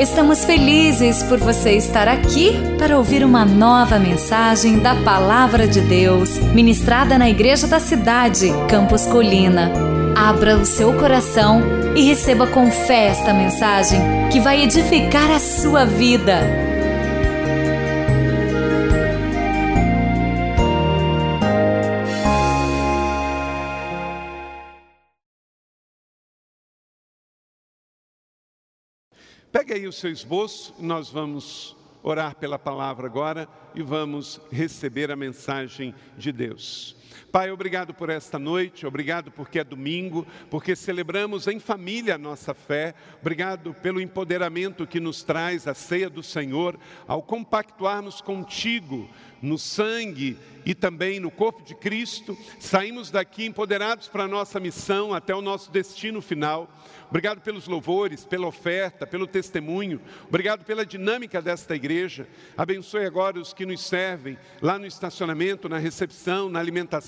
Estamos felizes por você estar aqui para ouvir uma nova mensagem da Palavra de Deus, ministrada na Igreja da Cidade, Campos Colina. Abra o seu coração e receba com fé esta mensagem que vai edificar a sua vida. Pegue aí o seu esboço, nós vamos orar pela palavra agora e vamos receber a mensagem de Deus. Pai, obrigado por esta noite, obrigado porque é domingo, porque celebramos em família a nossa fé, obrigado pelo empoderamento que nos traz a ceia do Senhor, ao compactuarmos contigo no sangue e também no corpo de Cristo, saímos daqui empoderados para a nossa missão até o nosso destino final. Obrigado pelos louvores, pela oferta, pelo testemunho. Obrigado pela dinâmica desta igreja. Abençoe agora os que nos servem lá no estacionamento, na recepção, na alimentação.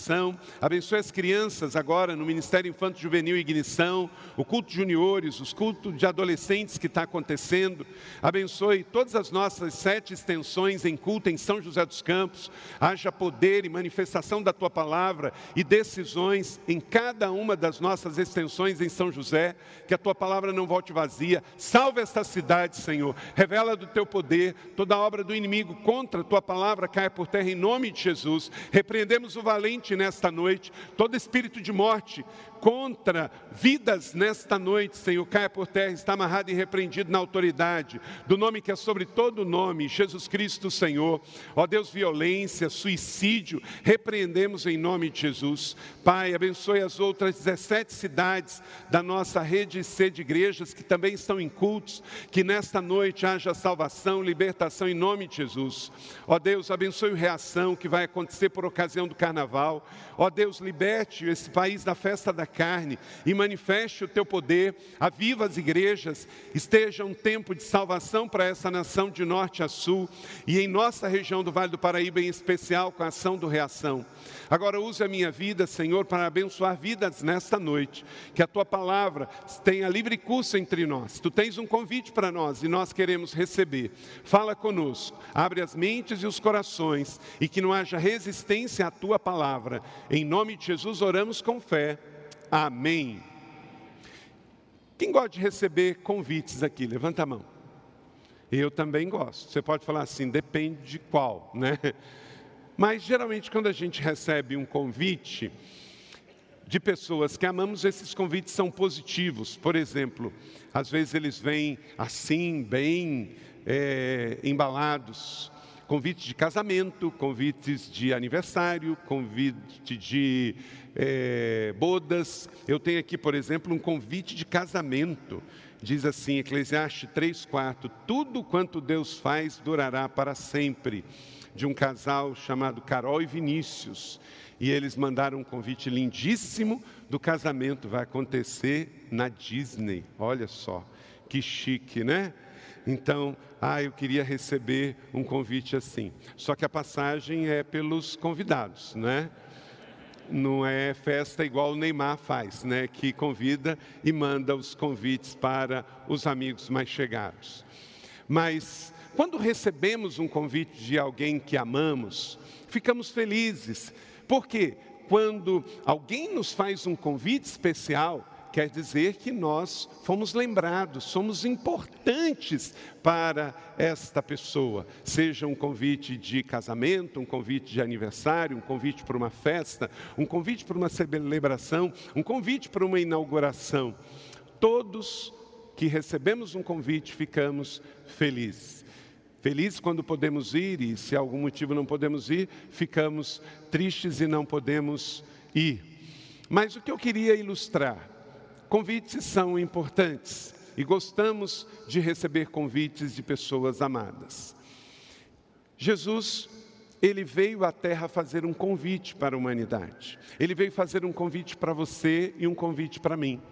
Abençoe as crianças agora no Ministério Infanto Juvenil e Ignição, o culto de juniores, os cultos de adolescentes que está acontecendo. Abençoe todas as nossas sete extensões em culto em São José dos Campos. Haja poder e manifestação da tua palavra e decisões em cada uma das nossas extensões em São José que a tua palavra não volte vazia. Salve esta cidade, Senhor. Revela do teu poder. Toda obra do inimigo contra a tua palavra caia por terra em nome de Jesus. Repreendemos o valente nesta noite. Todo espírito de morte contra vidas nesta noite, Senhor, caia por terra, está amarrado e repreendido na autoridade do nome que é sobre todo nome, Jesus Cristo, Senhor. Ó Deus, violência, suicídio, repreendemos em nome de Jesus. Pai, abençoe as outras 17 cidades da nossa rede C de igrejas que também estão em cultos, que nesta noite haja salvação, libertação em nome de Jesus. Ó Deus, abençoe o reação que vai acontecer por ocasião do carnaval. Ó Deus, liberte esse país da festa da carne e manifeste o teu poder, aviva as igrejas, esteja um tempo de salvação para essa nação de norte a sul e em nossa região do Vale do Paraíba em especial com a ação do Reação. Agora use a minha vida, Senhor, para abençoar vidas nesta noite, que a tua palavra tenha livre curso entre nós. Tu tens um convite para nós e nós queremos receber. Fala conosco, abre as mentes e os corações e que não haja resistência à tua palavra. Em nome de Jesus oramos com fé. Amém. Quem gosta de receber convites aqui? Levanta a mão. Eu também gosto. Você pode falar assim, depende de qual, né? Mas geralmente quando a gente recebe um convite de pessoas que amamos, esses convites são positivos. Por exemplo, às vezes eles vêm assim, bem é, embalados convites de casamento, convites de aniversário, convite de é, bodas. Eu tenho aqui, por exemplo, um convite de casamento. Diz assim, Eclesiastes 3,4: Tudo quanto Deus faz durará para sempre. De um casal chamado Carol e Vinícius. E eles mandaram um convite lindíssimo do casamento. Vai acontecer na Disney. Olha só, que chique, né? Então, ah, eu queria receber um convite assim. Só que a passagem é pelos convidados, né? Não é festa igual o Neymar faz, né? Que convida e manda os convites para os amigos mais chegados. Mas quando recebemos um convite de alguém que amamos, ficamos felizes. Porque quando alguém nos faz um convite especial, quer dizer que nós fomos lembrados, somos importantes para esta pessoa, seja um convite de casamento, um convite de aniversário, um convite para uma festa, um convite para uma celebração, um convite para uma inauguração. Todos que recebemos um convite ficamos felizes. Felizes quando podemos ir e, se algum motivo não podemos ir, ficamos tristes e não podemos ir. Mas o que eu queria ilustrar Convites são importantes e gostamos de receber convites de pessoas amadas. Jesus, ele veio à Terra fazer um convite para a humanidade. Ele veio fazer um convite para você e um convite para mim.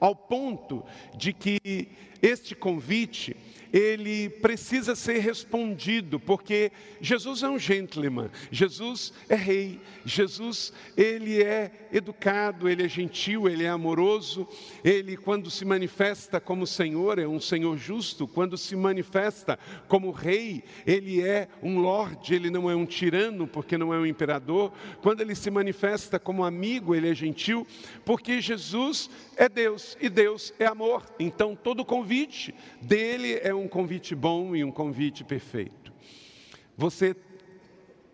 Ao ponto de que este convite ele precisa ser respondido, porque Jesus é um gentleman, Jesus é rei, Jesus ele é educado, ele é gentil, ele é amoroso, ele quando se manifesta como Senhor é um Senhor justo, quando se manifesta como rei, ele é um lorde, ele não é um tirano, porque não é um imperador, quando ele se manifesta como amigo, ele é gentil, porque Jesus é Deus e Deus é amor. Então todo convite dele é um convite bom e um convite perfeito. Você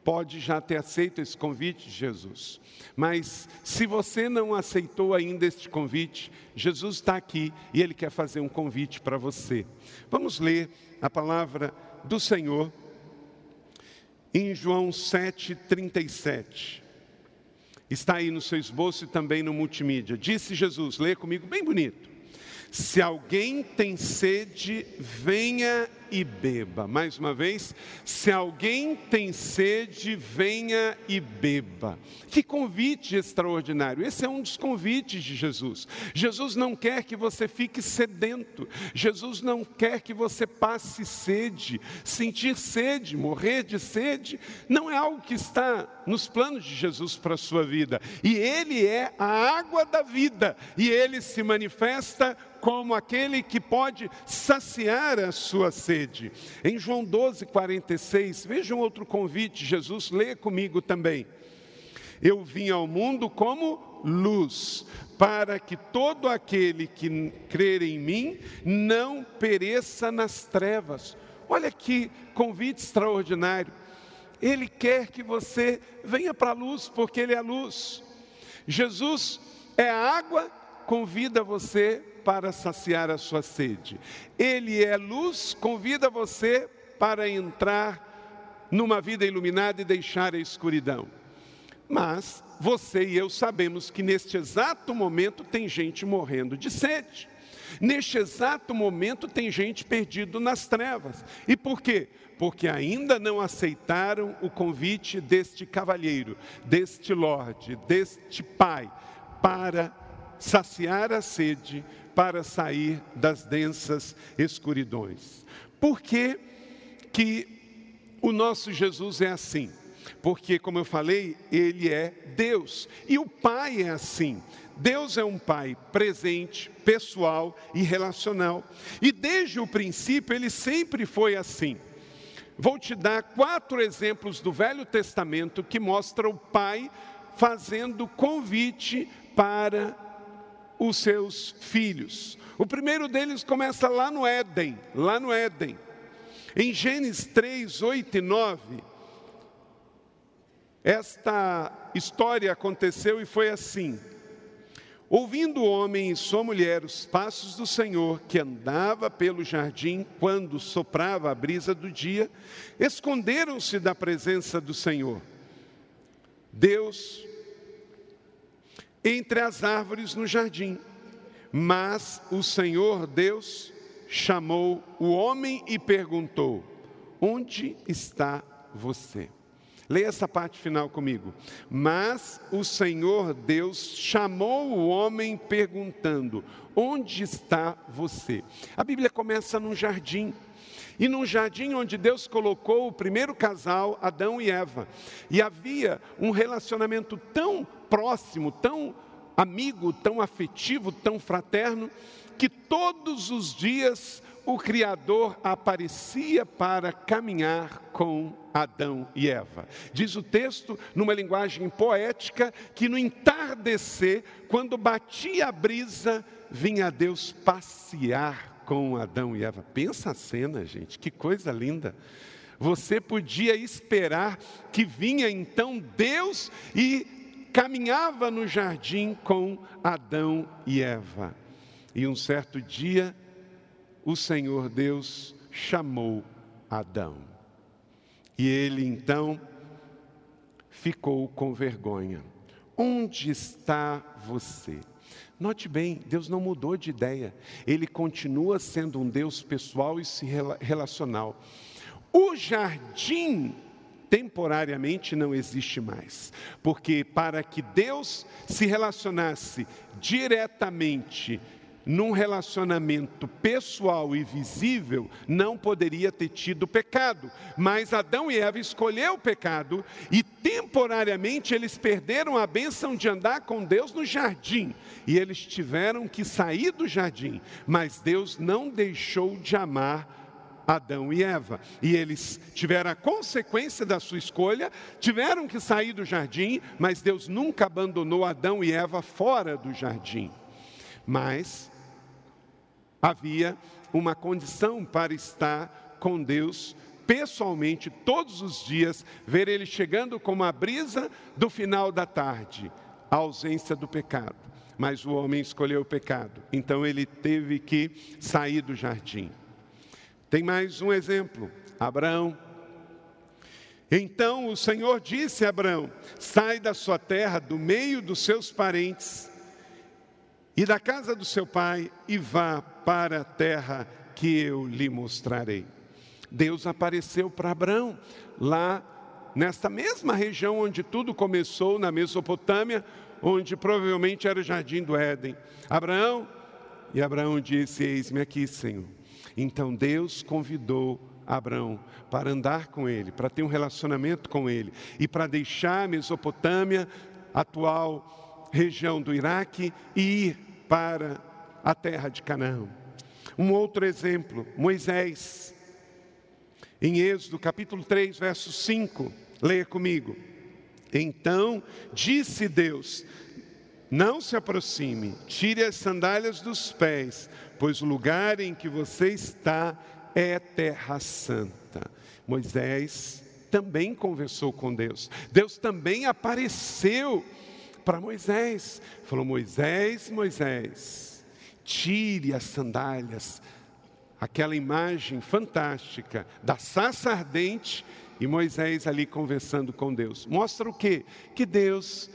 pode já ter aceito esse convite de Jesus, mas se você não aceitou ainda este convite, Jesus está aqui e ele quer fazer um convite para você. Vamos ler a palavra do Senhor em João 7:37. Está aí no seu esboço e também no multimídia. Disse Jesus, lê comigo bem bonito. Se alguém tem sede, venha e beba. Mais uma vez, se alguém tem sede, venha e beba. Que convite extraordinário! Esse é um dos convites de Jesus. Jesus não quer que você fique sedento, Jesus não quer que você passe sede. Sentir sede, morrer de sede, não é algo que está nos planos de Jesus para a sua vida. E Ele é a água da vida, e Ele se manifesta como aquele que pode saciar a sua sede. Em João 12, 46, vejam outro convite, Jesus, lê comigo também. Eu vim ao mundo como luz, para que todo aquele que crer em mim não pereça nas trevas. Olha que convite extraordinário. Ele quer que você venha para a luz, porque Ele é a luz. Jesus é a água, convida você para saciar a sua sede. Ele é luz, convida você para entrar numa vida iluminada e deixar a escuridão. Mas você e eu sabemos que neste exato momento tem gente morrendo de sede. Neste exato momento tem gente perdido nas trevas. E por quê? Porque ainda não aceitaram o convite deste cavalheiro, deste lorde, deste pai, para saciar a sede, para sair das densas escuridões. Por que, que o nosso Jesus é assim? Porque, como eu falei, ele é Deus e o Pai é assim. Deus é um Pai presente, pessoal e relacional. E desde o princípio ele sempre foi assim. Vou te dar quatro exemplos do Velho Testamento que mostram o Pai fazendo convite para os seus filhos. O primeiro deles começa lá no Éden, lá no Éden. Em Gênesis 3, 8 e 9, esta história aconteceu e foi assim. Ouvindo o homem e sua mulher os passos do Senhor, que andava pelo jardim quando soprava a brisa do dia, esconderam-se da presença do Senhor. Deus entre as árvores no jardim. Mas o Senhor Deus chamou o homem e perguntou: Onde está você? Leia essa parte final comigo. Mas o Senhor Deus chamou o homem perguntando: Onde está você? A Bíblia começa num jardim. E num jardim onde Deus colocou o primeiro casal, Adão e Eva. E havia um relacionamento tão próximo, tão amigo, tão afetivo, tão fraterno, que todos os dias o Criador aparecia para caminhar com Adão e Eva. Diz o texto, numa linguagem poética, que no entardecer, quando batia a brisa, vinha Deus passear com Adão e Eva. Pensa a cena, gente, que coisa linda. Você podia esperar que vinha então Deus e caminhava no jardim com Adão e Eva. E um certo dia, o Senhor Deus chamou Adão. E ele então ficou com vergonha. Onde está você? Note bem, Deus não mudou de ideia. Ele continua sendo um Deus pessoal e relacional. O jardim temporariamente não existe mais. Porque para que Deus se relacionasse diretamente num relacionamento pessoal e visível, não poderia ter tido pecado. Mas Adão e Eva escolheram o pecado e temporariamente eles perderam a bênção de andar com Deus no jardim. E eles tiveram que sair do jardim. Mas Deus não deixou de amar Adão e Eva. E eles tiveram a consequência da sua escolha, tiveram que sair do jardim, mas Deus nunca abandonou Adão e Eva fora do jardim. Mas havia uma condição para estar com Deus pessoalmente todos os dias, ver ele chegando como a brisa do final da tarde, a ausência do pecado. Mas o homem escolheu o pecado, então ele teve que sair do jardim. Tem mais um exemplo: Abraão. Então o Senhor disse a Abraão: Sai da sua terra, do meio dos seus parentes e da casa do seu pai, e vá para a terra que eu lhe mostrarei. Deus apareceu para Abraão lá nesta mesma região onde tudo começou, na Mesopotâmia, onde provavelmente era o jardim do Éden. Abraão, e Abraão disse: Eis-me aqui, Senhor. Então Deus convidou Abraão para andar com ele, para ter um relacionamento com ele e para deixar a Mesopotâmia, atual região do Iraque, e ir para a terra de Canaã. Um outro exemplo, Moisés. Em Êxodo capítulo 3, verso 5, leia comigo. Então disse Deus: Não se aproxime, tire as sandálias dos pés, pois o lugar em que você está é terra santa. Moisés também conversou com Deus. Deus também apareceu para Moisés. Falou: Moisés, Moisés, tire as sandálias. Aquela imagem fantástica da sassa ardente e Moisés ali conversando com Deus. Mostra o quê? Que Deus,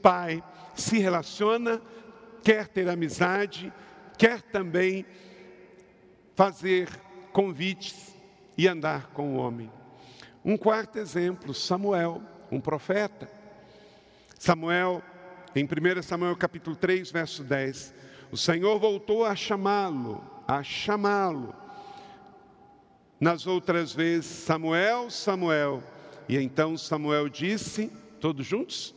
Pai, se relaciona, quer ter amizade, quer também fazer convites e andar com o homem. Um quarto exemplo, Samuel, um profeta. Samuel, em 1 Samuel capítulo 3, verso 10, o Senhor voltou a chamá-lo, a chamá-lo. Nas outras vezes, Samuel, Samuel. E então Samuel disse, todos juntos: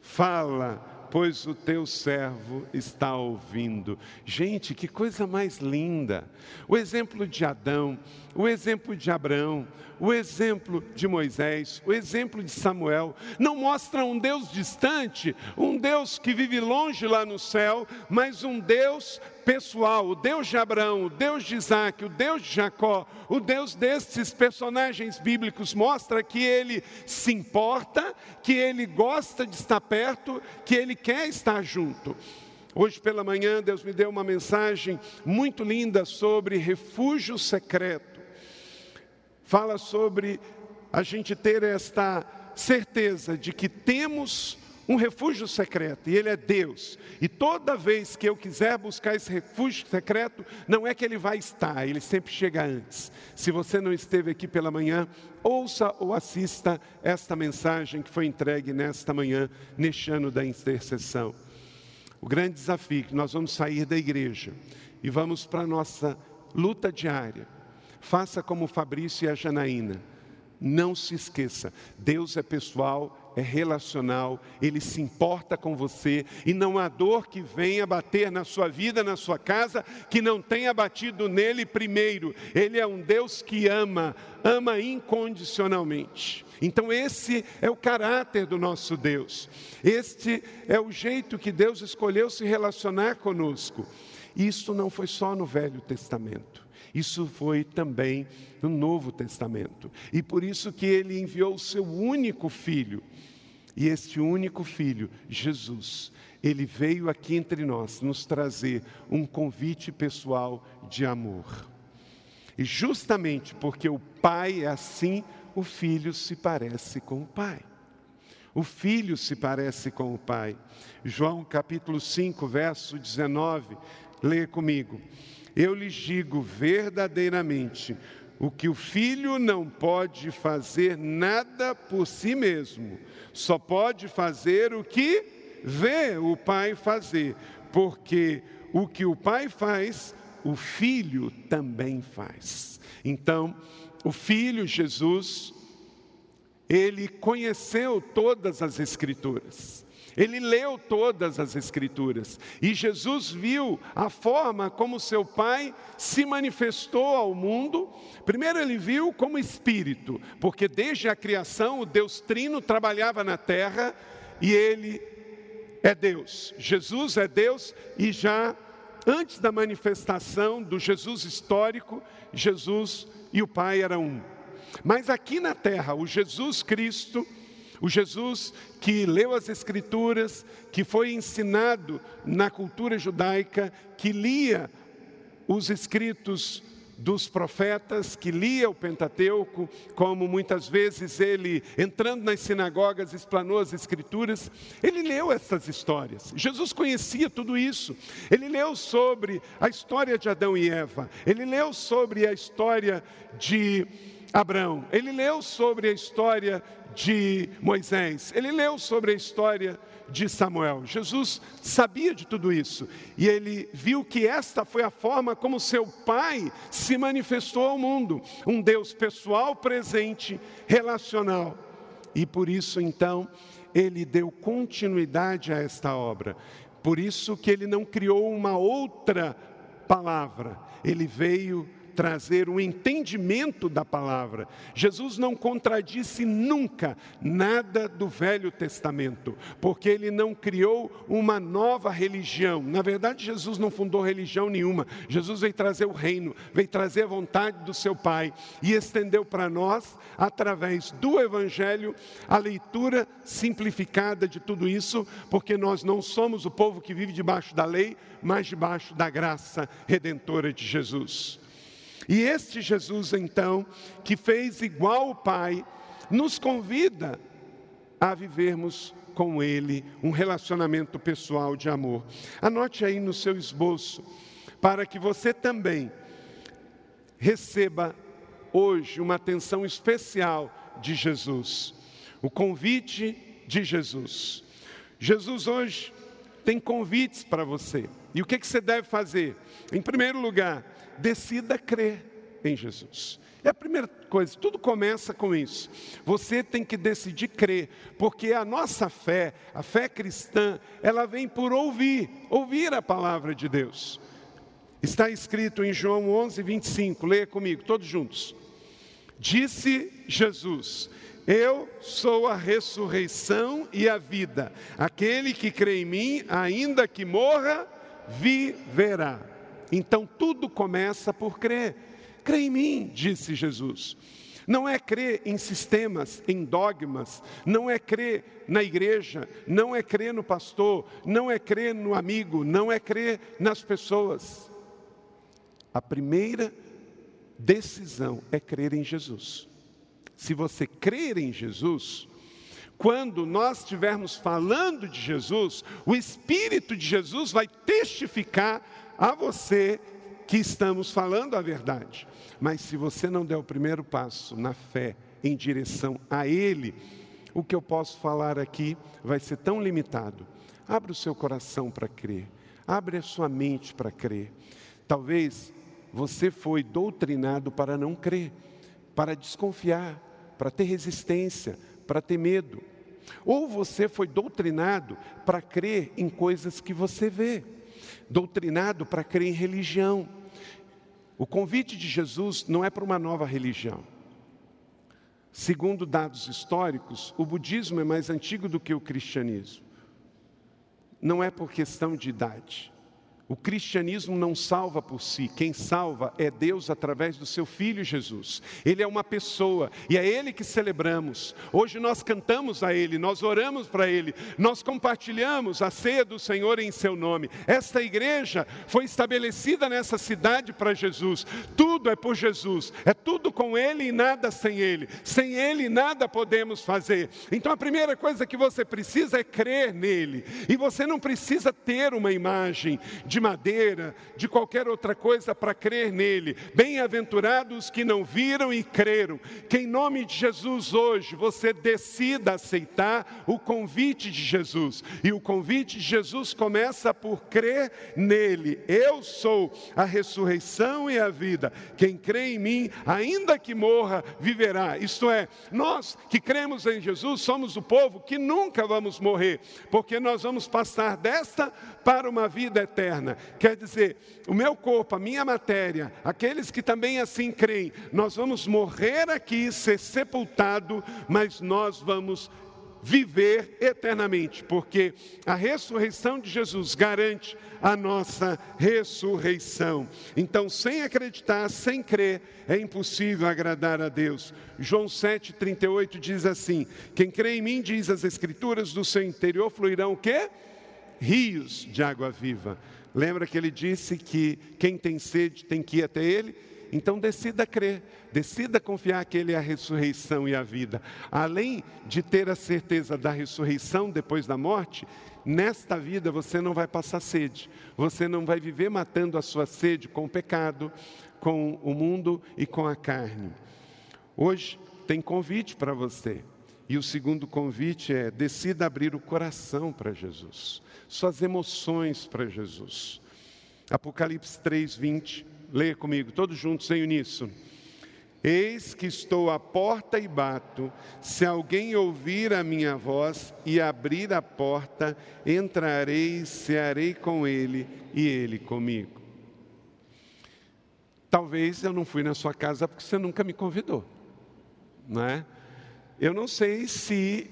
Fala, pois o teu servo está ouvindo. Gente, que coisa mais linda! O exemplo de Adão, o exemplo de Abraão, o exemplo de Moisés, o exemplo de Samuel, não mostra um Deus distante, um Deus que vive longe lá no céu, mas um Deus pessoal, o Deus de Abraão, o Deus de Isaac, o Deus de Jacó, o Deus desses personagens bíblicos, mostra que ele se importa, que ele gosta de estar perto, que ele quer estar junto. Hoje pela manhã, Deus me deu uma mensagem muito linda sobre refúgio secreto fala sobre a gente ter esta certeza de que temos um refúgio secreto, e Ele é Deus. E toda vez que eu quiser buscar esse refúgio secreto, não é que Ele vai estar, Ele sempre chega antes. Se você não esteve aqui pela manhã, ouça ou assista esta mensagem que foi entregue nesta manhã, neste ano da intercessão. O grande desafio é que nós vamos sair da igreja e vamos para a nossa luta diária Faça como Fabrício e a Janaína. Não se esqueça, Deus é pessoal, é relacional, Ele se importa com você e não há dor que venha bater na sua vida, na sua casa, que não tenha batido nele primeiro. Ele é um Deus que ama, ama incondicionalmente. Então, esse é o caráter do nosso Deus, este é o jeito que Deus escolheu se relacionar conosco. Isso não foi só no Velho Testamento. Isso foi também no Novo Testamento. E por isso que ele enviou o seu único filho. E este único filho, Jesus, ele veio aqui entre nós nos trazer um convite pessoal de amor. E justamente porque o pai é assim, o filho se parece com o pai. O filho se parece com o pai. João capítulo 5, verso 19, leia comigo. Eu lhes digo verdadeiramente: o que o filho não pode fazer nada por si mesmo, só pode fazer o que vê o pai fazer, porque o que o Pai faz, o Filho também faz. Então, o Filho Jesus, ele conheceu todas as Escrituras. Ele leu todas as Escrituras e Jesus viu a forma como seu Pai se manifestou ao mundo. Primeiro, ele viu como Espírito, porque desde a criação o Deus Trino trabalhava na terra e ele é Deus. Jesus é Deus e já antes da manifestação do Jesus histórico, Jesus e o Pai eram um. Mas aqui na terra, o Jesus Cristo o Jesus que leu as Escrituras, que foi ensinado na cultura judaica, que lia os escritos dos profetas, que lia o Pentateuco, como muitas vezes ele, entrando nas sinagogas, explanou as Escrituras, ele leu essas histórias. Jesus conhecia tudo isso. Ele leu sobre a história de Adão e Eva, ele leu sobre a história de Abraão, ele leu sobre a história de Moisés, ele leu sobre a história de Samuel. Jesus sabia de tudo isso e ele viu que esta foi a forma como seu pai se manifestou ao mundo, um Deus pessoal, presente, relacional. E por isso então ele deu continuidade a esta obra. Por isso que ele não criou uma outra palavra, ele veio trazer um entendimento da palavra. Jesus não contradisse nunca nada do Velho Testamento, porque ele não criou uma nova religião. Na verdade, Jesus não fundou religião nenhuma. Jesus veio trazer o reino, veio trazer a vontade do seu Pai e estendeu para nós, através do Evangelho, a leitura simplificada de tudo isso, porque nós não somos o povo que vive debaixo da lei, mas debaixo da graça redentora de Jesus. E este Jesus, então, que fez igual o Pai, nos convida a vivermos com Ele um relacionamento pessoal de amor. Anote aí no seu esboço, para que você também receba hoje uma atenção especial de Jesus, o convite de Jesus. Jesus hoje tem convites para você. E o que, que você deve fazer? Em primeiro lugar, decida crer em Jesus. É a primeira coisa, tudo começa com isso. Você tem que decidir crer, porque a nossa fé, a fé cristã, ela vem por ouvir, ouvir a palavra de Deus. Está escrito em João 11, 25, leia comigo, todos juntos. Disse Jesus: Eu sou a ressurreição e a vida. Aquele que crê em mim, ainda que morra, viverá. Então tudo começa por crer. Crê em mim, disse Jesus. Não é crer em sistemas, em dogmas, não é crer na igreja, não é crer no pastor, não é crer no amigo, não é crer nas pessoas. A primeira decisão é crer em Jesus. Se você crer em Jesus, quando nós estivermos falando de Jesus, o Espírito de Jesus vai testificar a você que estamos falando a verdade. Mas se você não der o primeiro passo na fé em direção a Ele, o que eu posso falar aqui vai ser tão limitado. Abra o seu coração para crer, abre a sua mente para crer. Talvez você foi doutrinado para não crer, para desconfiar, para ter resistência, para ter medo. Ou você foi doutrinado para crer em coisas que você vê doutrinado para crer em religião. O convite de Jesus não é para uma nova religião. Segundo dados históricos, o budismo é mais antigo do que o cristianismo. Não é por questão de idade. O cristianismo não salva por si, quem salva é Deus através do seu Filho Jesus. Ele é uma pessoa e é Ele que celebramos. Hoje nós cantamos a Ele, nós oramos para Ele, nós compartilhamos a ceia do Senhor em Seu nome. Esta igreja foi estabelecida nessa cidade para Jesus. Tudo é por Jesus, é tudo com Ele e nada sem Ele. Sem Ele nada podemos fazer. Então a primeira coisa que você precisa é crer nele, e você não precisa ter uma imagem de de madeira, de qualquer outra coisa para crer nele. Bem-aventurados que não viram e creram. Que em nome de Jesus hoje você decida aceitar o convite de Jesus. E o convite de Jesus começa por crer nele. Eu sou a ressurreição e a vida. Quem crê em mim, ainda que morra, viverá. Isto é, nós que cremos em Jesus somos o povo que nunca vamos morrer, porque nós vamos passar desta para uma vida eterna. Quer dizer, o meu corpo, a minha matéria, aqueles que também assim creem, nós vamos morrer aqui, ser sepultado, mas nós vamos viver eternamente, porque a ressurreição de Jesus garante a nossa ressurreição. Então, sem acreditar, sem crer, é impossível agradar a Deus. João 7,38 diz assim: Quem crê em mim, diz as Escrituras, do seu interior fluirão o quê? Rios de água viva. Lembra que ele disse que quem tem sede tem que ir até ele? Então decida crer, decida confiar que Ele é a ressurreição e a vida. Além de ter a certeza da ressurreição depois da morte, nesta vida você não vai passar sede, você não vai viver matando a sua sede com o pecado, com o mundo e com a carne. Hoje tem convite para você. E o segundo convite é: decida abrir o coração para Jesus, suas emoções para Jesus. Apocalipse 3, 20 Leia comigo, todos juntos em uníssono. Eis que estou à porta e bato. Se alguém ouvir a minha voz e abrir a porta, entrarei, cearei com ele e ele comigo. Talvez eu não fui na sua casa porque você nunca me convidou, não é? Eu não sei se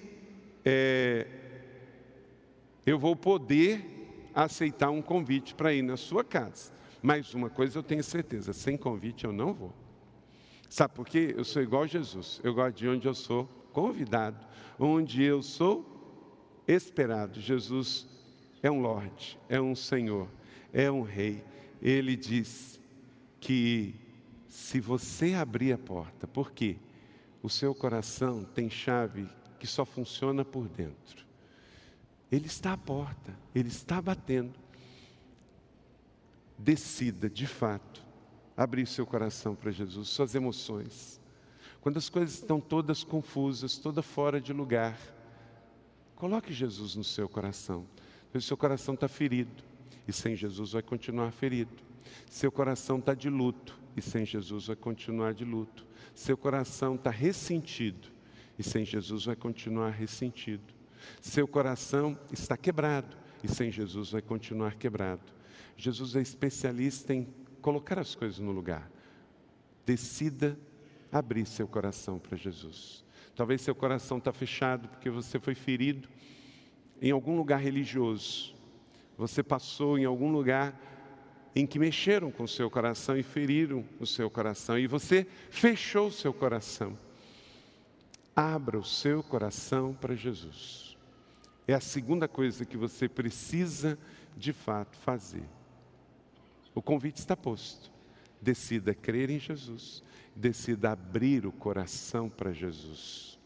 é, eu vou poder aceitar um convite para ir na sua casa. Mas uma coisa eu tenho certeza: sem convite eu não vou. Sabe por quê? Eu sou igual a Jesus. Eu gosto de onde eu sou convidado, onde eu sou esperado. Jesus é um Lorde, é um Senhor, é um Rei. Ele diz que se você abrir a porta, por quê? O seu coração tem chave que só funciona por dentro. Ele está à porta, ele está batendo decida, de fato, abrir seu coração para Jesus, suas emoções. Quando as coisas estão todas confusas, todas fora de lugar, coloque Jesus no seu coração. Seu coração está ferido e sem Jesus vai continuar ferido. Seu coração está de luto e sem Jesus vai continuar de luto. Seu coração está ressentido e sem Jesus vai continuar ressentido. Seu coração está quebrado e sem Jesus vai continuar quebrado. Jesus é especialista em colocar as coisas no lugar. Decida abrir seu coração para Jesus. Talvez seu coração está fechado porque você foi ferido em algum lugar religioso. Você passou em algum lugar em que mexeram com o seu coração e feriram o seu coração. E você fechou o seu coração. Abra o seu coração para Jesus. É a segunda coisa que você precisa de fato fazer. O convite está posto. Decida crer em Jesus, decida abrir o coração para Jesus.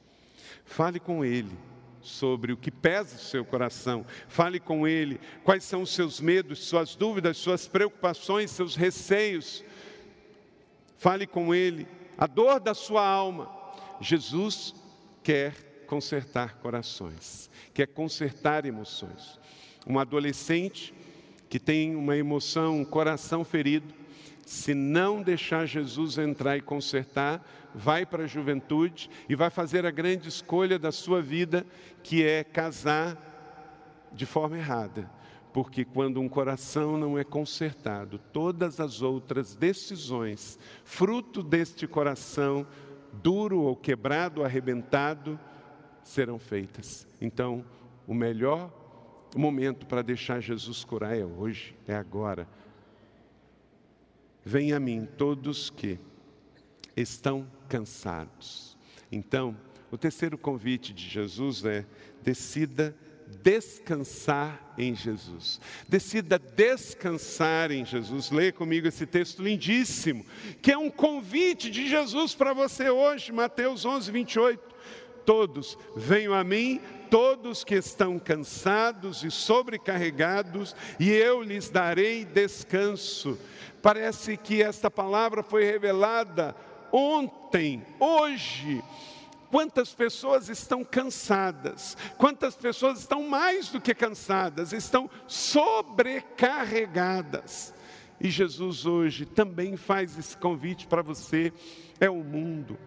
Fale com Ele sobre o que pesa o seu coração. Fale com Ele quais são os seus medos, suas dúvidas, suas preocupações, seus receios. Fale com Ele a dor da sua alma. Jesus quer consertar corações, quer consertar emoções. Um adolescente que tem uma emoção, um coração ferido, se não deixar Jesus entrar e consertar, vai para a juventude e vai fazer a grande escolha da sua vida, que é casar de forma errada. Porque quando um coração não é consertado, todas as outras decisões, fruto deste coração duro ou quebrado, arrebentado, serão feitas. Então, o melhor momento para deixar Jesus curar é hoje, é agora. Venha a mim todos que estão cansados. Então, o terceiro convite de Jesus é: decida descansar em Jesus. Decida descansar em Jesus. Leia comigo esse texto lindíssimo, que é um convite de Jesus para você hoje, Mateus 11, 28. Todos venham a mim, todos que estão cansados e sobrecarregados, e eu lhes darei descanso. Parece que esta palavra foi revelada ontem, hoje. Quantas pessoas estão cansadas? Quantas pessoas estão mais do que cansadas? Estão sobrecarregadas. E Jesus hoje também faz esse convite para você. É o mundo,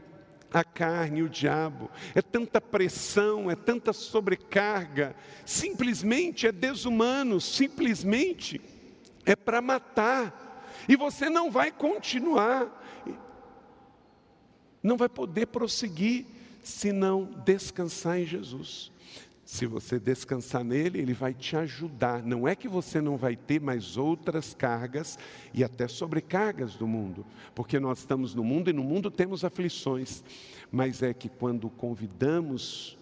a carne, o diabo. É tanta pressão, é tanta sobrecarga. Simplesmente é desumano, simplesmente é para matar. E você não vai continuar, não vai poder prosseguir se não descansar em Jesus. Se você descansar nele, ele vai te ajudar. Não é que você não vai ter mais outras cargas e até sobrecargas do mundo, porque nós estamos no mundo e no mundo temos aflições, mas é que quando convidamos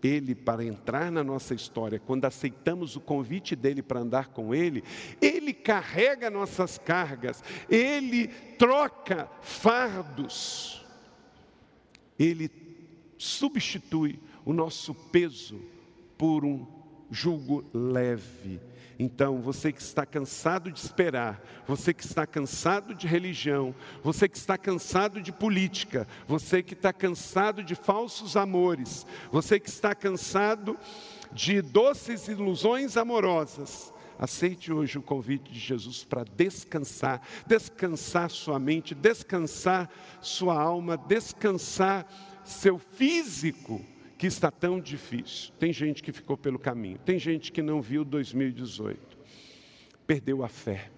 ele para entrar na nossa história, quando aceitamos o convite dele para andar com ele, ele carrega nossas cargas, ele troca fardos, ele substitui o nosso peso por um jugo leve. Então, você que está cansado de esperar, você que está cansado de religião, você que está cansado de política, você que está cansado de falsos amores, você que está cansado de doces ilusões amorosas, aceite hoje o convite de Jesus para descansar, descansar sua mente, descansar sua alma, descansar seu físico que está tão difícil. Tem gente que ficou pelo caminho, tem gente que não viu 2018, perdeu a fé,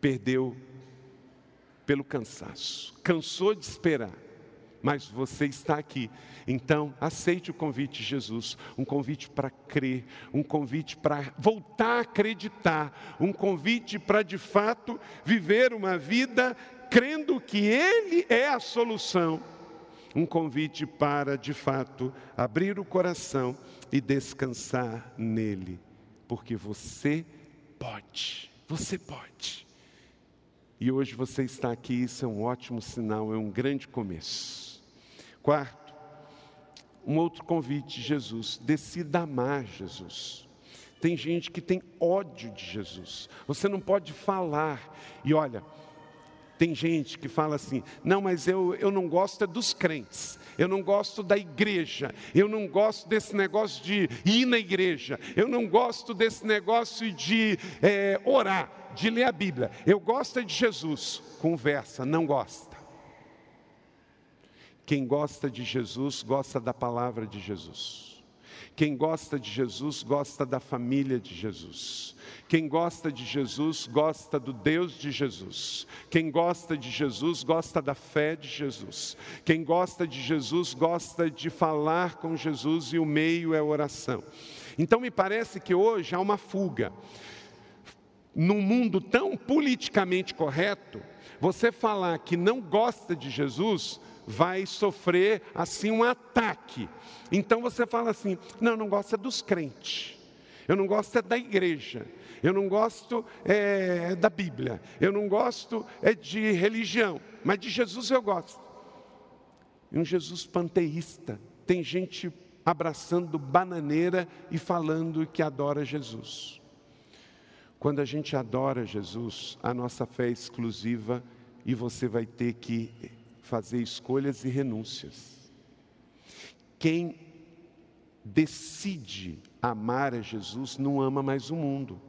perdeu pelo cansaço, cansou de esperar, mas você está aqui. Então, aceite o convite de Jesus, um convite para crer, um convite para voltar a acreditar, um convite para de fato viver uma vida crendo que Ele é a solução um convite para, de fato, abrir o coração e descansar nele, porque você pode, você pode. E hoje você está aqui, isso é um ótimo sinal, é um grande começo. Quarto, um outro convite Jesus: decida amar Jesus. Tem gente que tem ódio de Jesus. Você não pode falar. E olha, tem gente que fala assim: não, mas eu, eu não gosto é dos crentes, eu não gosto da igreja, eu não gosto desse negócio de ir na igreja, eu não gosto desse negócio de é, orar, de ler a Bíblia, eu gosto é de Jesus. Conversa, não gosta. Quem gosta de Jesus, gosta da palavra de Jesus. Quem gosta de Jesus, gosta da família de Jesus. Quem gosta de Jesus, gosta do Deus de Jesus. Quem gosta de Jesus, gosta da fé de Jesus. Quem gosta de Jesus, gosta de falar com Jesus e o meio é oração. Então me parece que hoje há uma fuga. Num mundo tão politicamente correto, você falar que não gosta de Jesus vai sofrer assim um ataque. Então você fala assim: não, não gosta dos crentes, eu não gosto é da igreja, eu não gosto é, da Bíblia, eu não gosto é de religião, mas de Jesus eu gosto. Um Jesus panteísta, tem gente abraçando bananeira e falando que adora Jesus. Quando a gente adora Jesus, a nossa fé é exclusiva e você vai ter que fazer escolhas e renúncias. Quem decide amar a Jesus não ama mais o mundo.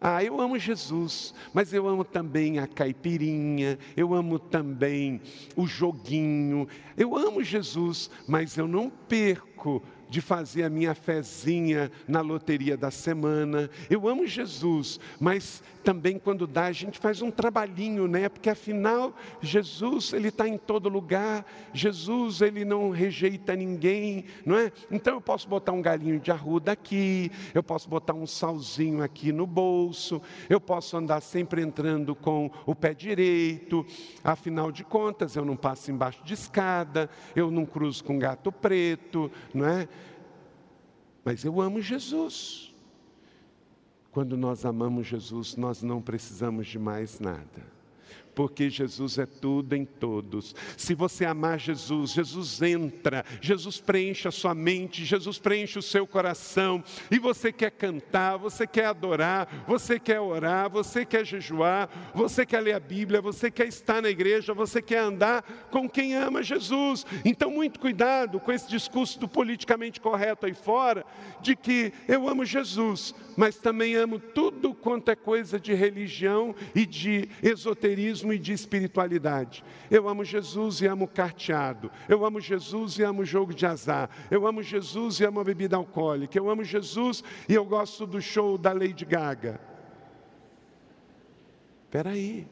Ah, eu amo Jesus, mas eu amo também a caipirinha, eu amo também o joguinho. Eu amo Jesus, mas eu não perco de fazer a minha fezinha na loteria da semana. Eu amo Jesus, mas também quando dá, a gente faz um trabalhinho, né? Porque afinal, Jesus, ele está em todo lugar. Jesus, ele não rejeita ninguém, não é? Então eu posso botar um galinho de arruda aqui, eu posso botar um salzinho aqui no bolso, eu posso andar sempre entrando com o pé direito. Afinal de contas, eu não passo embaixo de escada, eu não cruzo com gato preto, não é? Mas eu amo Jesus. Quando nós amamos Jesus, nós não precisamos de mais nada. Porque Jesus é tudo em todos. Se você amar Jesus, Jesus entra, Jesus preenche a sua mente, Jesus preenche o seu coração, e você quer cantar, você quer adorar, você quer orar, você quer jejuar, você quer ler a Bíblia, você quer estar na igreja, você quer andar com quem ama Jesus. Então, muito cuidado com esse discurso do politicamente correto aí fora, de que eu amo Jesus, mas também amo tudo quanto é coisa de religião e de esoterismo e de espiritualidade. Eu amo Jesus e amo carteado. Eu amo Jesus e amo jogo de azar. Eu amo Jesus e amo a bebida alcoólica. Eu amo Jesus e eu gosto do show da Lady Gaga. Espera aí.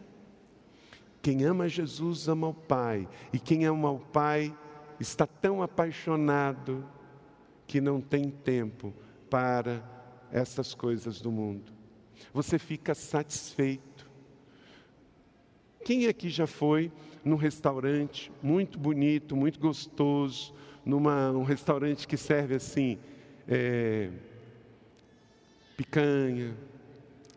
Quem ama Jesus ama o Pai. E quem ama o Pai está tão apaixonado que não tem tempo para essas coisas do mundo. Você fica satisfeito quem aqui já foi num restaurante muito bonito, muito gostoso, numa um restaurante que serve assim é, picanha,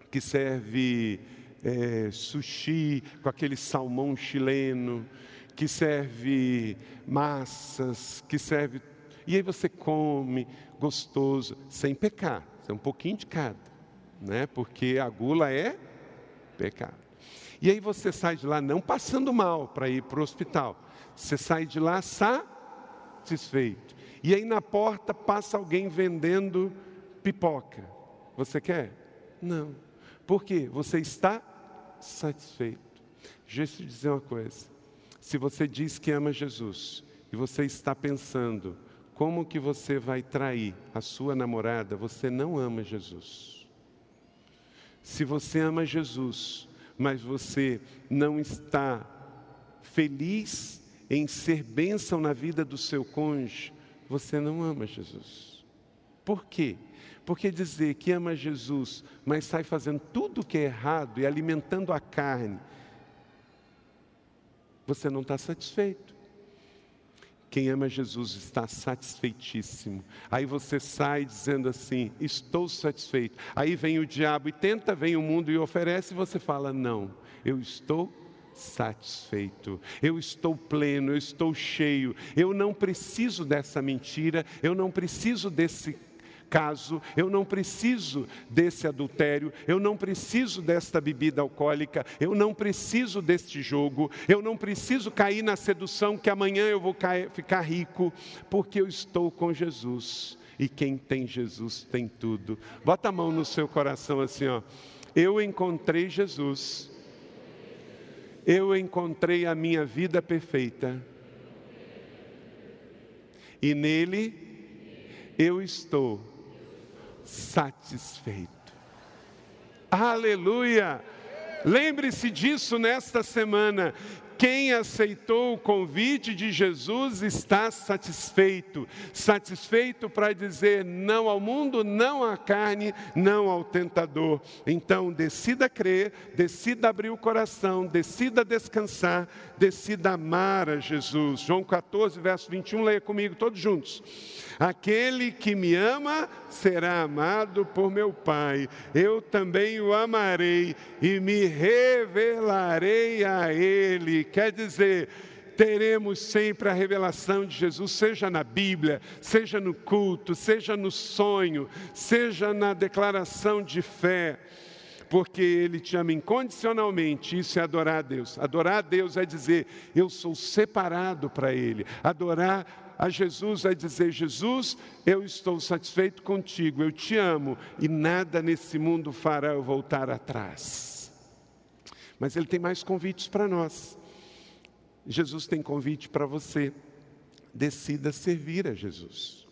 que serve é, sushi com aquele salmão chileno, que serve massas, que serve e aí você come gostoso, sem pecar, é um pouquinho de cada, né? Porque a gula é pecado. E aí você sai de lá não passando mal para ir para o hospital. Você sai de lá satisfeito. E aí na porta passa alguém vendendo pipoca. Você quer? Não. Por quê? Você está satisfeito. Deixa eu te dizer uma coisa. Se você diz que ama Jesus e você está pensando como que você vai trair a sua namorada, você não ama Jesus. Se você ama Jesus, mas você não está feliz em ser bênção na vida do seu cônjuge, você não ama Jesus. Por quê? Porque dizer que ama Jesus, mas sai fazendo tudo o que é errado e alimentando a carne, você não está satisfeito. Quem ama Jesus está satisfeitíssimo. Aí você sai dizendo assim: Estou satisfeito. Aí vem o diabo e tenta, vem o mundo e oferece, e você fala: Não, eu estou satisfeito, eu estou pleno, eu estou cheio, eu não preciso dessa mentira, eu não preciso desse caso, eu não preciso desse adultério, eu não preciso desta bebida alcoólica, eu não preciso deste jogo, eu não preciso cair na sedução que amanhã eu vou cair, ficar rico, porque eu estou com Jesus. E quem tem Jesus tem tudo. Bota a mão no seu coração assim, ó. Eu encontrei Jesus. Eu encontrei a minha vida perfeita. E nele eu estou satisfeito. Aleluia! Lembre-se disso nesta semana. Quem aceitou o convite de Jesus está satisfeito. Satisfeito para dizer não ao mundo, não à carne, não ao tentador. Então, decida crer, decida abrir o coração, decida descansar, decida amar a Jesus. João 14, verso 21, leia comigo todos juntos. Aquele que me ama será amado por meu Pai. Eu também o amarei e me revelarei a ele. Quer dizer, teremos sempre a revelação de Jesus, seja na Bíblia, seja no culto, seja no sonho, seja na declaração de fé porque Ele te ama incondicionalmente. Isso é adorar a Deus. Adorar a Deus é dizer, eu sou separado para Ele. Adorar a Jesus vai dizer: Jesus, eu estou satisfeito contigo, eu te amo e nada nesse mundo fará eu voltar atrás. Mas Ele tem mais convites para nós. Jesus tem convite para você. Decida servir a Jesus.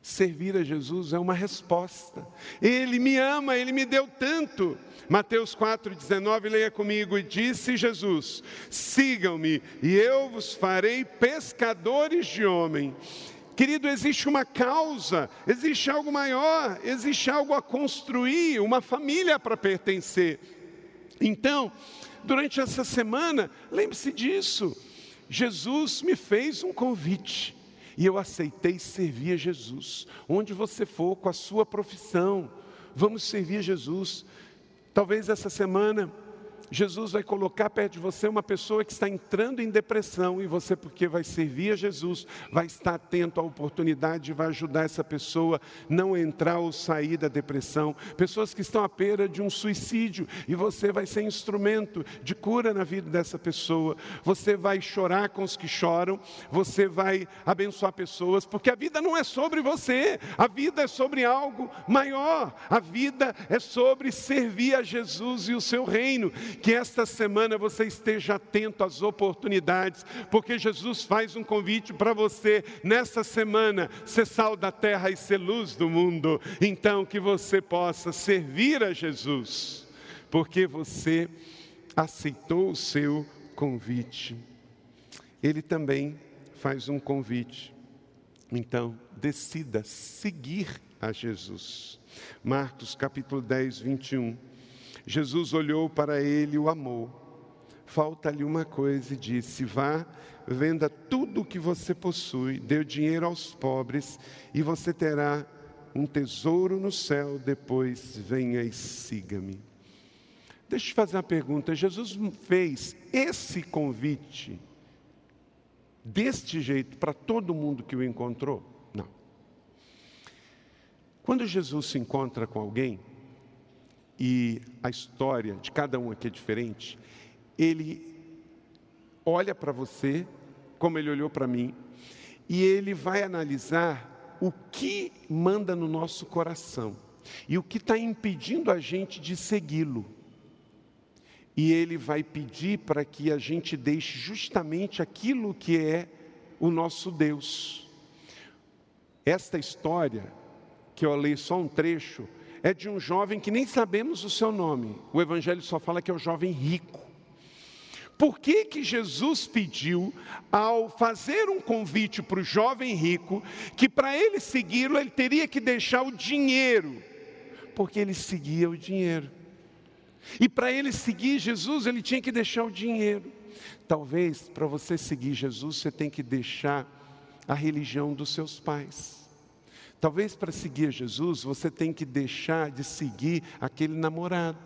Servir a Jesus é uma resposta. Ele me ama, ele me deu tanto. Mateus 4,19, leia comigo. E disse Jesus: Sigam-me, e eu vos farei pescadores de homem. Querido, existe uma causa, existe algo maior, existe algo a construir, uma família para pertencer. Então, durante essa semana, lembre-se disso. Jesus me fez um convite. E eu aceitei servir a Jesus. Onde você for com a sua profissão, vamos servir a Jesus. Talvez essa semana Jesus vai colocar perto de você uma pessoa que está entrando em depressão e você, porque vai servir a Jesus, vai estar atento à oportunidade e vai ajudar essa pessoa não entrar ou sair da depressão. Pessoas que estão à beira de um suicídio e você vai ser instrumento de cura na vida dessa pessoa. Você vai chorar com os que choram, você vai abençoar pessoas, porque a vida não é sobre você, a vida é sobre algo maior. A vida é sobre servir a Jesus e o seu reino que esta semana você esteja atento às oportunidades, porque Jesus faz um convite para você nessa semana ser sal da terra e ser luz do mundo. Então, que você possa servir a Jesus, porque você aceitou o seu convite. Ele também faz um convite. Então, decida seguir a Jesus. Marcos capítulo 10, 21. Jesus olhou para ele e o amou. Falta-lhe uma coisa e disse: Vá, venda tudo o que você possui, dê dinheiro aos pobres e você terá um tesouro no céu. Depois venha e siga-me. Deixa eu te fazer uma pergunta. Jesus fez esse convite deste jeito para todo mundo que o encontrou? Não. Quando Jesus se encontra com alguém, e a história de cada um aqui é diferente, ele olha para você, como ele olhou para mim, e ele vai analisar o que manda no nosso coração e o que está impedindo a gente de segui-lo. E ele vai pedir para que a gente deixe justamente aquilo que é o nosso Deus. Esta história, que eu leio só um trecho, é de um jovem que nem sabemos o seu nome. O Evangelho só fala que é o jovem rico. Por que, que Jesus pediu, ao fazer um convite para o jovem rico, que para ele segui-lo ele teria que deixar o dinheiro? Porque ele seguia o dinheiro. E para ele seguir Jesus, ele tinha que deixar o dinheiro. Talvez para você seguir Jesus, você tem que deixar a religião dos seus pais. Talvez para seguir Jesus você tem que deixar de seguir aquele namorado.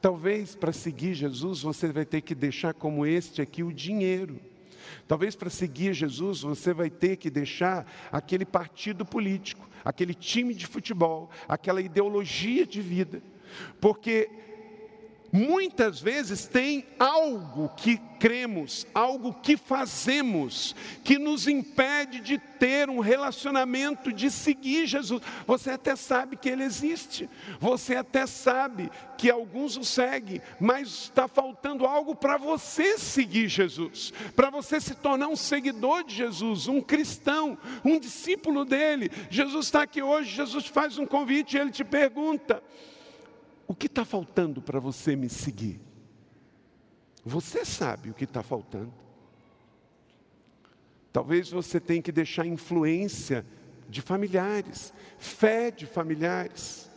Talvez para seguir Jesus você vai ter que deixar como este aqui o dinheiro. Talvez para seguir Jesus você vai ter que deixar aquele partido político, aquele time de futebol, aquela ideologia de vida. Porque muitas vezes tem algo que cremos, algo que fazemos, que nos impede de ter um relacionamento, de seguir Jesus. Você até sabe que Ele existe, você até sabe que alguns o seguem, mas está faltando algo para você seguir Jesus, para você se tornar um seguidor de Jesus, um cristão, um discípulo dele. Jesus está aqui hoje, Jesus faz um convite e ele te pergunta. O que está faltando para você me seguir? Você sabe o que está faltando. Talvez você tenha que deixar influência de familiares, fé de familiares,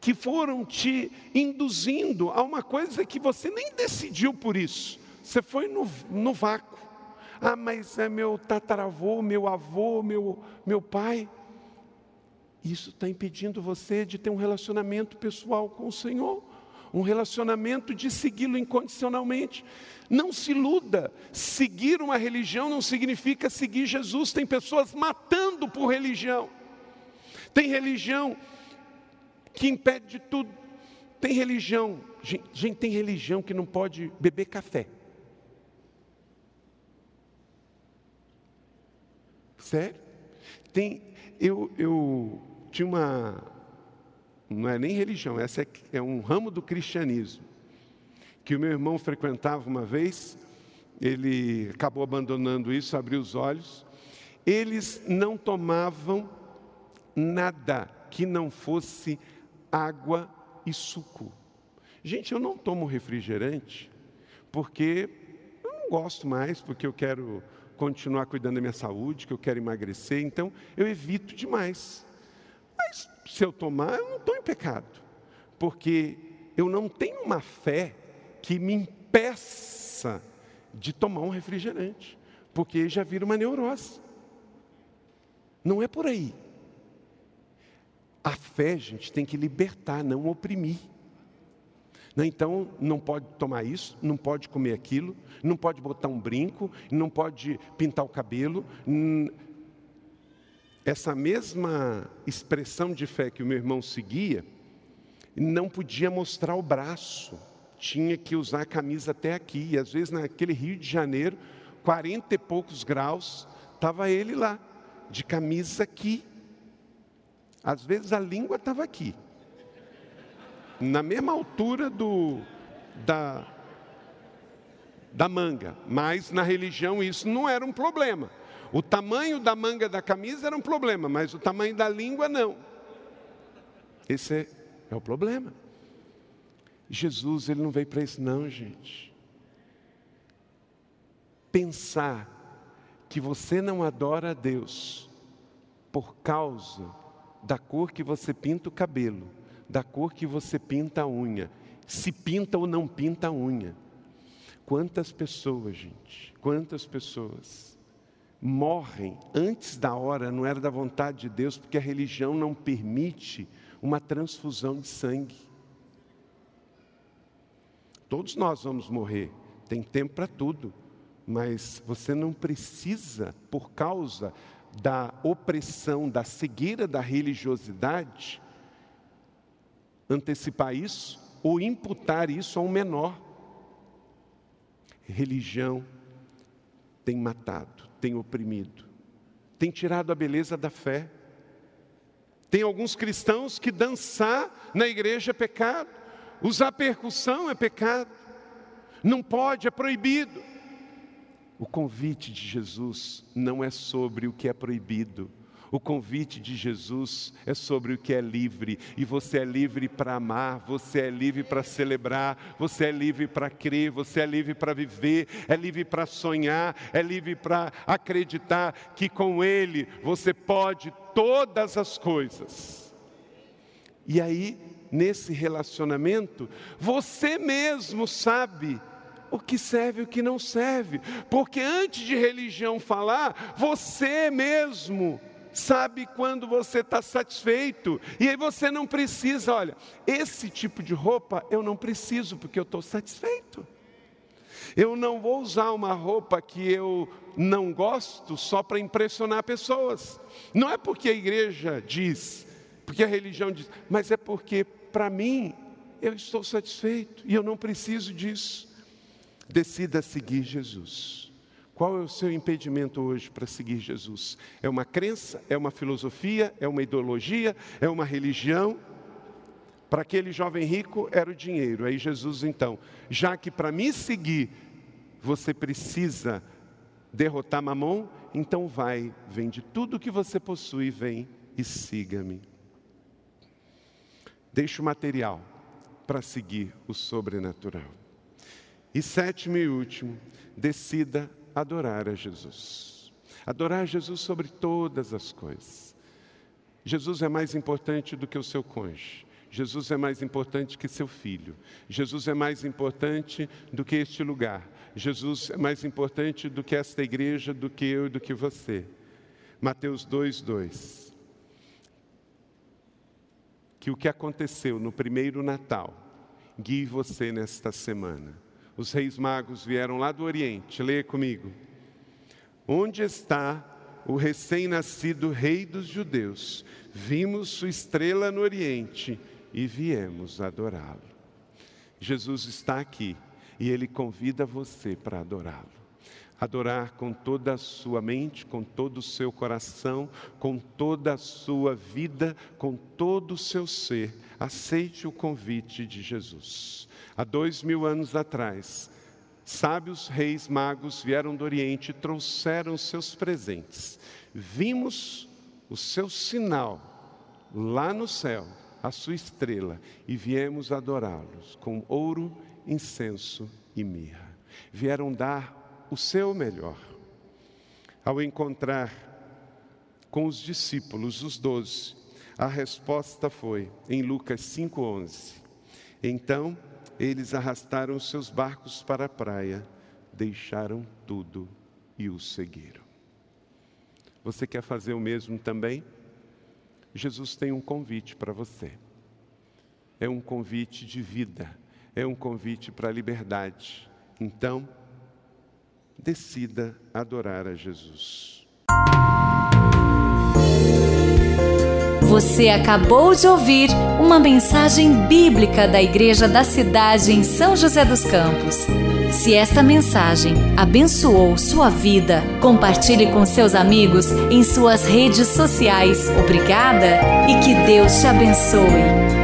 que foram te induzindo a uma coisa que você nem decidiu por isso. Você foi no, no vácuo. Ah, mas é meu tataravô, meu avô, meu, meu pai. Isso está impedindo você de ter um relacionamento pessoal com o Senhor, um relacionamento de segui-lo incondicionalmente. Não se iluda, seguir uma religião não significa seguir Jesus. Tem pessoas matando por religião, tem religião que impede de tudo, tem religião, gente, gente tem religião que não pode beber café. Sério? Tem, eu, eu tinha uma, não é nem religião, essa é, é um ramo do cristianismo, que o meu irmão frequentava uma vez, ele acabou abandonando isso, abriu os olhos. Eles não tomavam nada que não fosse água e suco. Gente, eu não tomo refrigerante porque eu não gosto mais, porque eu quero continuar cuidando da minha saúde, que eu quero emagrecer, então eu evito demais. Mas se eu tomar, eu não estou em pecado, porque eu não tenho uma fé que me impeça de tomar um refrigerante, porque já vira uma neurose. Não é por aí. A fé, gente, tem que libertar, não oprimir. Então, não pode tomar isso, não pode comer aquilo, não pode botar um brinco, não pode pintar o cabelo. Essa mesma expressão de fé que o meu irmão seguia, não podia mostrar o braço, tinha que usar a camisa até aqui. E às vezes, naquele Rio de Janeiro, 40 e poucos graus, estava ele lá, de camisa aqui. Às vezes a língua estava aqui na mesma altura do, da, da manga, mas na religião isso não era um problema. O tamanho da manga da camisa era um problema, mas o tamanho da língua não. Esse é, o problema. Jesus, ele não veio para isso, não, gente. Pensar que você não adora a Deus por causa da cor que você pinta o cabelo da cor que você pinta a unha, se pinta ou não pinta a unha. Quantas pessoas, gente, quantas pessoas morrem antes da hora, não era da vontade de Deus, porque a religião não permite uma transfusão de sangue. Todos nós vamos morrer, tem tempo para tudo, mas você não precisa, por causa da opressão, da cegueira da religiosidade, antecipar isso ou imputar isso a um menor. Religião tem matado, tem oprimido, tem tirado a beleza da fé. Tem alguns cristãos que dançar na igreja é pecado, usar percussão é pecado, não pode, é proibido. O convite de Jesus não é sobre o que é proibido, o convite de Jesus é sobre o que é livre, e você é livre para amar, você é livre para celebrar, você é livre para crer, você é livre para viver, é livre para sonhar, é livre para acreditar que com Ele você pode todas as coisas. E aí, nesse relacionamento, você mesmo sabe o que serve e o que não serve, porque antes de religião falar, você mesmo sabe quando você está satisfeito, e aí você não precisa, olha, esse tipo de roupa eu não preciso, porque eu estou satisfeito. Eu não vou usar uma roupa que eu não gosto só para impressionar pessoas. Não é porque a igreja diz, porque a religião diz, mas é porque para mim eu estou satisfeito e eu não preciso disso. Decida seguir Jesus. Qual é o seu impedimento hoje para seguir Jesus? É uma crença? É uma filosofia? É uma ideologia? É uma religião? Para aquele jovem rico era o dinheiro. Aí Jesus, então, já que para me seguir você precisa derrotar Mamon, então vai, vende tudo que você possui, vem e siga-me. Deixe o material para seguir o sobrenatural. E sétimo e último, decida adorar a Jesus. Adorar Jesus sobre todas as coisas. Jesus é mais importante do que o seu cônjuge. Jesus é mais importante que seu filho. Jesus é mais importante do que este lugar. Jesus é mais importante do que esta igreja, do que eu e do que você. Mateus 2, 2. Que o que aconteceu no primeiro Natal guie você nesta semana os reis magos vieram lá do Oriente. Leia comigo. Onde está o recém-nascido rei dos judeus? Vimos sua estrela no Oriente e viemos adorá-lo. Jesus está aqui e ele convida você para adorá-lo. Adorar com toda a sua mente, com todo o seu coração, com toda a sua vida, com todo o seu ser. Aceite o convite de Jesus. Há dois mil anos atrás, sábios reis magos vieram do Oriente e trouxeram seus presentes. Vimos o seu sinal lá no céu, a sua estrela, e viemos adorá-los com ouro, incenso e mirra. Vieram dar o seu melhor. Ao encontrar com os discípulos, os doze, a resposta foi em Lucas 5,11. Então, eles arrastaram seus barcos para a praia, deixaram tudo e o seguiram. Você quer fazer o mesmo também? Jesus tem um convite para você. É um convite de vida, é um convite para a liberdade. Então, decida adorar a Jesus. Você acabou de ouvir uma mensagem bíblica da Igreja da Cidade em São José dos Campos. Se esta mensagem abençoou sua vida, compartilhe com seus amigos em suas redes sociais. Obrigada e que Deus te abençoe.